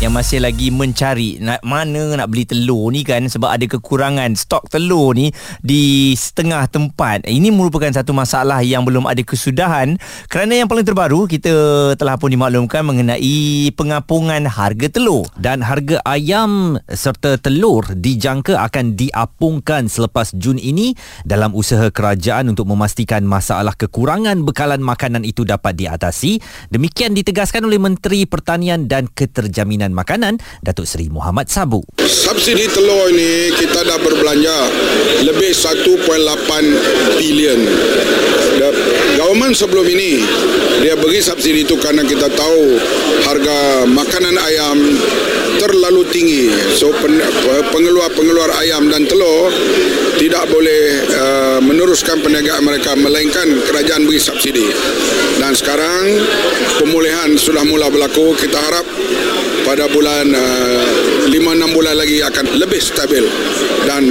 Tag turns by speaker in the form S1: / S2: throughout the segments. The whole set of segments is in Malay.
S1: yang masih lagi mencari nak mana nak beli telur ni kan sebab ada kekurangan stok telur ni di setengah tempat. Ini merupakan satu masalah yang belum ada kesudahan kerana yang paling terbaru kita telah pun dimaklumkan mengenai pengapungan harga telur
S2: dan harga ayam serta telur dijangka akan diapungkan selepas Jun ini dalam usaha kerajaan untuk memastikan masalah kekurangan bekalan makanan itu dapat diatasi. Demikian ditegaskan oleh Menteri Pertanian dan Keterjaminan Badan Makanan Datuk Seri Muhammad Sabu.
S3: Subsidi telur ini kita dah berbelanja lebih 1.8 bilion. Government sebelum ini dia beri subsidi itu kerana kita tahu harga makanan ayam terlalu tinggi. So pengeluar-pengeluar ayam dan telur tidak boleh uh, meneruskan perniagaan mereka melainkan kerajaan beri subsidi. Dan sekarang pemulihan sudah mula berlaku. Kita harap pada bulan uh, 5-6 bulan lagi akan lebih stabil dan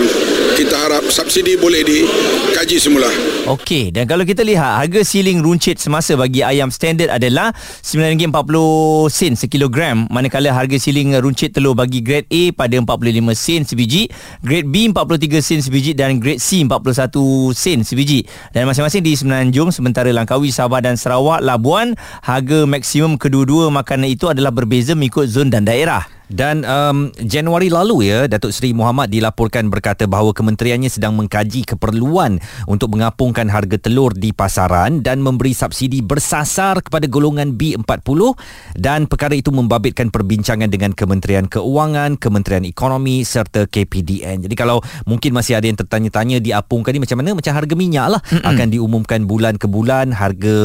S3: kita harap subsidi boleh dikaji semula.
S1: Okey, dan kalau kita lihat harga siling runcit semasa bagi ayam standard adalah RM9.40 sen sekilogram manakala harga siling runcit telur bagi grade A pada 45 sen sebiji, grade B 43 sen sebiji dan grade C 41 sen sebiji. Dan masing-masing di Semenanjung sementara Langkawi, Sabah dan Sarawak, Labuan harga maksimum kedua-dua makanan itu adalah berbeza mengikut zon dan daerah.
S2: Dan um, Januari lalu ya Datuk Seri Muhammad dilaporkan berkata bahawa kementeriannya sedang mengkaji keperluan untuk mengapungkan harga telur di pasaran dan memberi subsidi bersasar kepada golongan B40 dan perkara itu membabitkan perbincangan dengan Kementerian Keuangan, Kementerian Ekonomi serta KPDN. Jadi kalau mungkin masih ada yang tertanya-tanya diapungkan ni macam mana? Macam harga minyak lah Mm-mm. akan diumumkan bulan ke bulan harga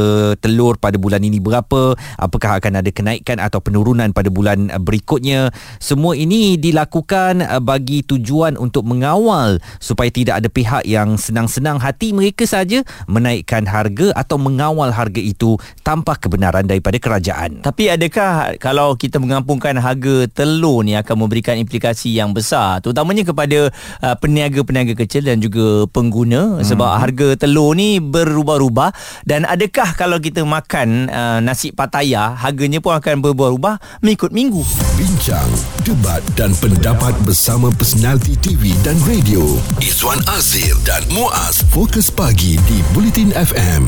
S2: telur pada bulan ini berapa, apakah akan ada kenaikan atau penurunan pada bulan berikutnya semua ini dilakukan uh, bagi tujuan untuk mengawal supaya tidak ada pihak yang senang-senang hati mereka saja menaikkan harga atau mengawal harga itu tanpa kebenaran daripada kerajaan.
S1: Tapi adakah kalau kita mengampungkan harga telur ni akan memberikan implikasi yang besar terutamanya kepada uh, peniaga-peniaga kecil dan juga pengguna hmm. sebab harga telur ni berubah-ubah dan adakah kalau kita makan uh, nasi pataya harganya pun akan berubah-ubah mengikut minggu.
S4: Bincang bincang, debat dan pendapat bersama personaliti TV dan radio. Izwan Azir dan Muaz Fokus Pagi di Bulletin FM.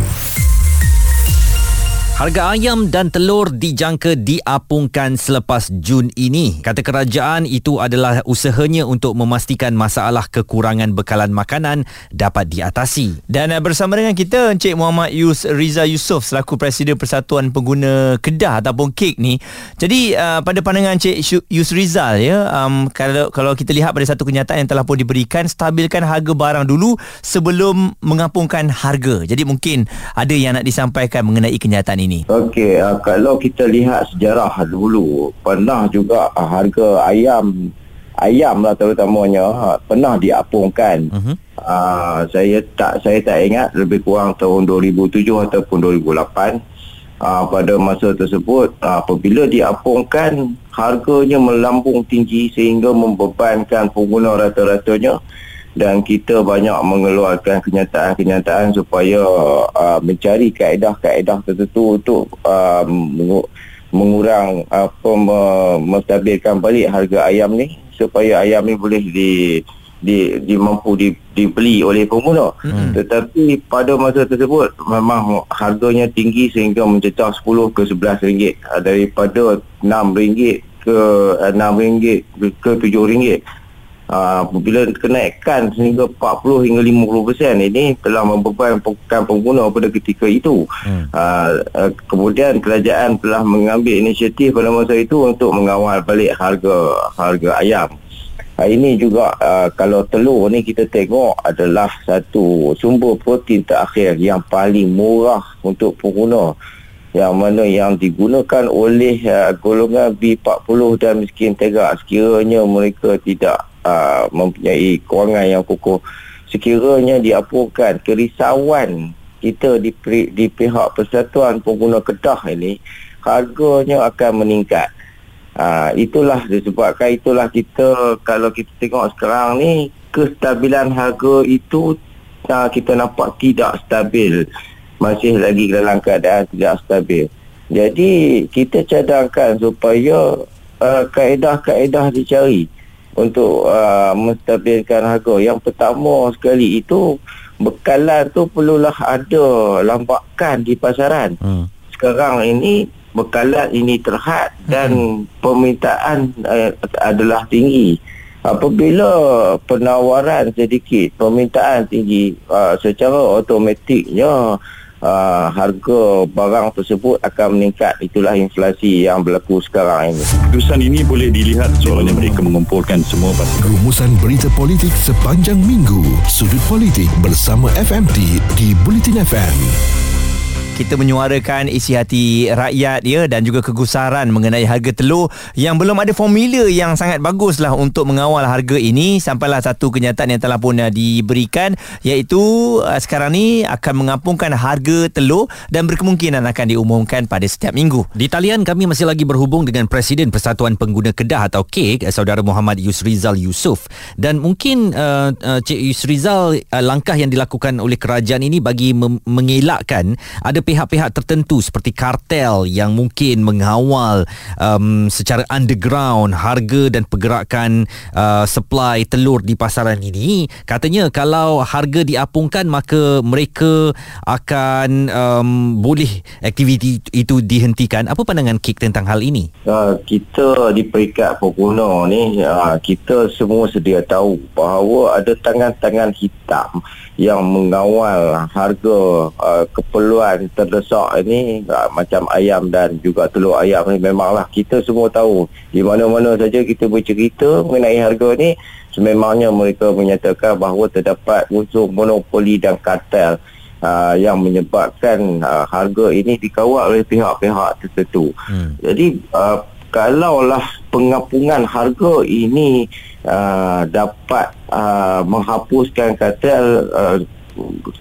S2: Harga ayam dan telur dijangka diapungkan selepas Jun ini. Kata kerajaan itu adalah usahanya untuk memastikan masalah kekurangan bekalan makanan dapat diatasi.
S1: Dan uh, bersama dengan kita Encik Muhammad Yus Riza Yusof selaku Presiden Persatuan Pengguna Kedah ataupun KEK ni. Jadi uh, pada pandangan Encik Yus Rizal ya, um, kalau kalau kita lihat pada satu kenyataan yang telah pun diberikan stabilkan harga barang dulu sebelum mengapungkan harga. Jadi mungkin ada yang nak disampaikan mengenai kenyataan ini ini?
S5: Okey, uh, kalau kita lihat sejarah dulu, pernah juga uh, harga ayam ayam lah terutamanya uh, pernah diapungkan. Uh-huh. Uh, saya tak saya tak ingat lebih kurang tahun 2007 ataupun 2008. Uh, pada masa tersebut uh, apabila diapungkan harganya melambung tinggi sehingga membebankan pengguna rata-ratanya dan kita banyak mengeluarkan kenyataan-kenyataan supaya uh, mencari kaedah-kaedah tertentu untuk uh, mengurang apa uh, menstabilkan balik harga ayam ni supaya ayam ni boleh di di, di mampu di, dibeli oleh pengguna hmm. tetapi pada masa tersebut memang harganya tinggi sehingga mencecah 10 ke 11 ringgit uh, daripada 6 ringgit ke 6 ringgit ke 7 ringgit Ah, apabila kenaikan sehingga 40 hingga 50% ini telah membebankan pengguna pada ketika itu. Hmm. Uh, kemudian kerajaan telah mengambil inisiatif pada masa itu untuk mengawal balik harga harga ayam. Uh, ini juga uh, kalau telur ni kita tengok adalah satu sumber protein terakhir yang paling murah untuk pengguna yang mana yang digunakan oleh uh, golongan B40 dan miskin tegak sekiranya mereka tidak uh, mempunyai kewangan yang kukuh sekiranya diapurkan kerisauan kita di, di pihak Persatuan Pengguna Kedah ini harganya akan meningkat. Uh, itulah disebabkan itulah kita kalau kita tengok sekarang ni kestabilan harga itu uh, kita nampak tidak stabil. Masih lagi dalam keadaan tidak stabil. Jadi kita cadangkan supaya uh, kaedah-kaedah dicari untuk uh, menstabilkan harga yang pertama sekali itu bekalan tu perlulah ada lambakan di pasaran hmm. sekarang ini bekalan ini terhad dan hmm. permintaan uh, adalah tinggi apabila penawaran sedikit permintaan tinggi uh, secara automatiknya uh, harga barang tersebut akan meningkat. Itulah inflasi yang berlaku sekarang ini.
S6: Keputusan ini boleh dilihat soalnya mereka mengumpulkan semua pasti
S4: rumusan berita politik sepanjang minggu. Sudut politik bersama FMT di Bulletin FM
S1: kita menyuarakan isi hati rakyat ya dan juga kegusaran mengenai harga telur yang belum ada formula yang sangat baguslah untuk mengawal harga ini sampailah satu kenyataan yang telah pun uh, diberikan iaitu uh, sekarang ni akan mengampungkan harga telur dan berkemungkinan akan diumumkan pada setiap minggu.
S2: Di talian kami masih lagi berhubung dengan Presiden Persatuan Pengguna Kedah atau KEK Saudara Muhammad Yusrizal Yusof dan mungkin uh, uh, Cik Yusrizal uh, langkah yang dilakukan oleh kerajaan ini bagi mem- mengelakkan ada pihak-pihak tertentu seperti kartel yang mungkin mengawal um, secara underground harga dan pergerakan uh, supply telur di pasaran ini. Katanya kalau harga diapungkan maka mereka akan um, boleh aktiviti itu dihentikan. Apa pandangan Kik tentang hal ini?
S5: Uh, kita di peringkat pengguna ni uh, kita semua sedia tahu bahawa ada tangan-tangan hitam yang mengawal harga uh, keperluan terdesak ini uh, macam ayam dan juga telur ayam ni memanglah kita semua tahu di mana-mana saja kita bercerita mengenai harga ni sememangnya mereka menyatakan bahawa terdapat unsur monopoli dan kartel uh, yang menyebabkan uh, harga ini dikawal oleh pihak-pihak tertentu. Hmm. Jadi uh, kalaulah pengapungan harga ini uh, dapat uh, menghapuskan kartel uh,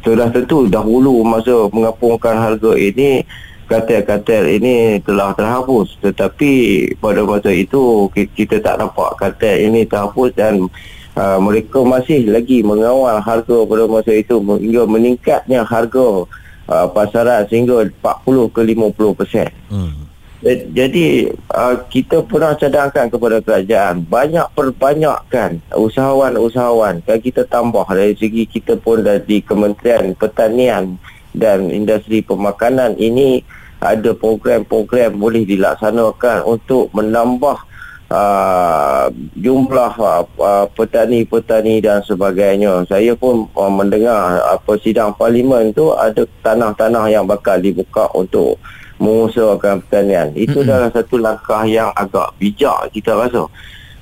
S5: sudah tentu dahulu masa mengapungkan harga ini kartel-kartel ini telah terhapus tetapi pada masa itu kita tak nampak kartel ini terhapus dan uh, mereka masih lagi mengawal harga pada masa itu hingga meningkatnya harga uh, pasaran sehingga 40 ke 50 persen. Hmm. Jadi uh, kita pernah cadangkan kepada kerajaan banyak perbanyakkan usahawan-usahawan dan kita tambah dari segi kita pun dari Kementerian Pertanian dan Industri Pemakanan ini ada program-program boleh dilaksanakan untuk menambah uh, jumlah uh, petani-petani dan sebagainya. Saya pun uh, mendengar apa uh, sidang parlimen tu ada tanah-tanah yang bakal dibuka untuk mengusahakan pertanian. Itu mm-hmm. adalah satu langkah yang agak bijak kita rasa.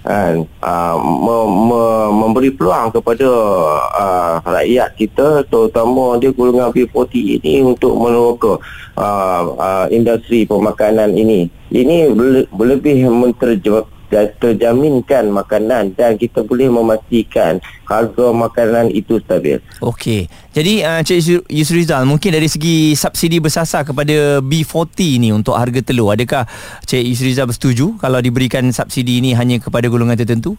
S5: Dan uh, me- me- memberi peluang kepada uh, rakyat kita terutama dia golongan B40 ini untuk meneroka uh, uh, industri pemakanan ini. Ini lebih menterjemah terjaminkan makanan dan kita boleh memastikan harga makanan itu stabil.
S1: Okey. Jadi uh, Cik Yusrizal mungkin dari segi subsidi bersasar kepada B40 ni untuk harga telur adakah Cik Yusrizal bersetuju kalau diberikan subsidi ini hanya kepada golongan tertentu?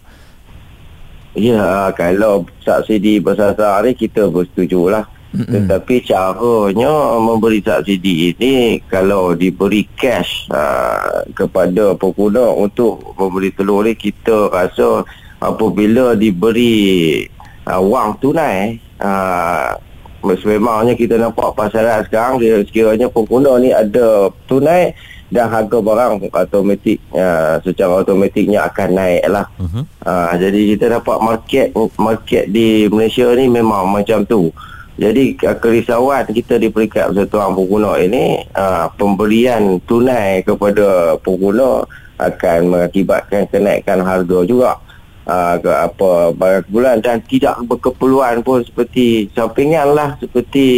S5: Ya, kalau subsidi bersasar ni kita bersetujulah. Mm-hmm. Tetapi caranya memberi subsidi ini kalau diberi cash uh, kepada pengguna untuk memberi telur ni kita rasa apabila diberi uh, wang tunai uh, sememangnya kita nampak pasaran sekarang dia sekiranya pengguna ni ada tunai dan harga barang automatik uh, secara automatiknya akan naik lah uh-huh. uh, jadi kita dapat market market di Malaysia ni memang macam tu jadi kerisauan kita di peringkat persatuan pengguna ini uh, pemberian tunai kepada pengguna akan mengakibatkan kenaikan harga juga. Uh, ke apa barang bulan dan tidak berkeperluan pun seperti sampingan lah seperti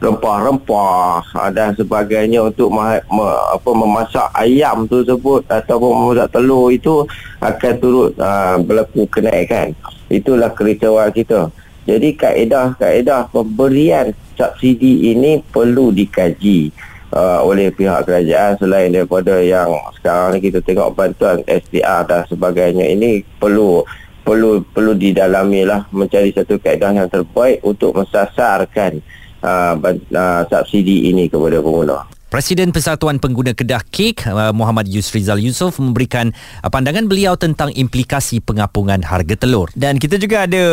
S5: rempah-rempah uh, dan sebagainya untuk ma- ma- apa memasak ayam tersebut ataupun memasak telur itu akan turut uh, berlaku kenaikan. Itulah kerisauan kita jadi kaedah-kaedah pemberian subsidi ini perlu dikaji uh, oleh pihak kerajaan selain daripada yang sekarang ni kita tengok bantuan SDR dan sebagainya ini perlu perlu perlu didalami lah mencari satu kaedah yang terbaik untuk mensasarkan uh, uh, subsidi ini kepada pengguna.
S2: Presiden Persatuan Pengguna Kedah Kek uh, Muhammad Yusrizal Yusof memberikan uh, pandangan beliau tentang implikasi pengapungan harga telur.
S1: Dan kita juga ada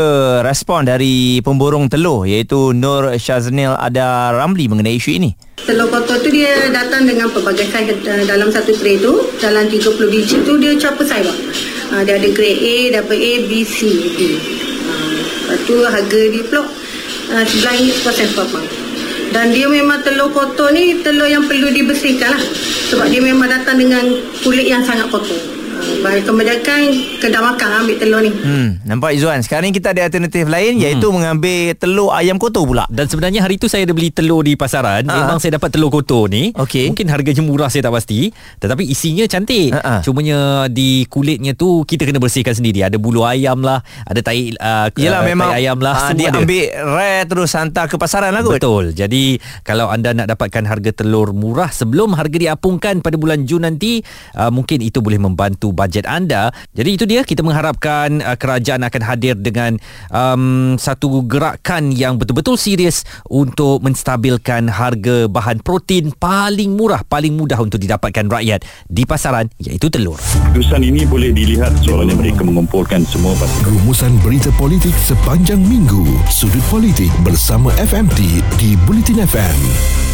S1: respon dari pemborong telur iaitu Nur Shaznil Ada Ramli mengenai isu ini.
S7: Telur kotor tu dia datang dengan pelbagai saiz uh, dalam satu tray tu dalam 30 biji tu dia chopper saiz bang. Uh, dia ada grade A, dapat A, B, C, D. Uh, lepas tu harga dia pula RM11 per pound. Dan dia memang telur kotor ni telur yang perlu dibersihkan lah. Sebab dia memang datang dengan kulit yang sangat kotor. Baik kebanyakan kedai makan ambil telur ni.
S1: Hmm, nampak Izzuan. Sekarang ni kita ada alternatif lain hmm. iaitu mengambil telur ayam kotor pula.
S2: Dan sebenarnya hari tu saya ada beli telur di pasaran. Ha. Memang saya dapat telur kotor ni.
S1: Okey.
S2: Mungkin harganya murah saya tak pasti. Tetapi isinya cantik. Ha. Cumanya di kulitnya tu kita kena bersihkan sendiri. Ada bulu ayam lah. Ada tai, uh,
S1: Yelah,
S2: tai
S1: memang,
S2: ayam lah.
S1: Uh, dia ada. ambil rare terus hantar ke pasaran lah kot.
S2: Betul. Jadi kalau anda nak dapatkan harga telur murah sebelum harga diapungkan pada bulan Jun nanti. Uh, mungkin itu boleh membantu bajet anda jadi itu dia kita mengharapkan uh, kerajaan akan hadir dengan um, satu gerakan yang betul-betul serius untuk menstabilkan harga bahan protein paling murah, paling mudah untuk didapatkan rakyat di pasaran iaitu telur.
S6: Keputusan ini boleh dilihat soalnya mereka mengumpulkan semua
S4: Rumusan berita politik sepanjang minggu. Sudut politik bersama FMT di Bulletin FM.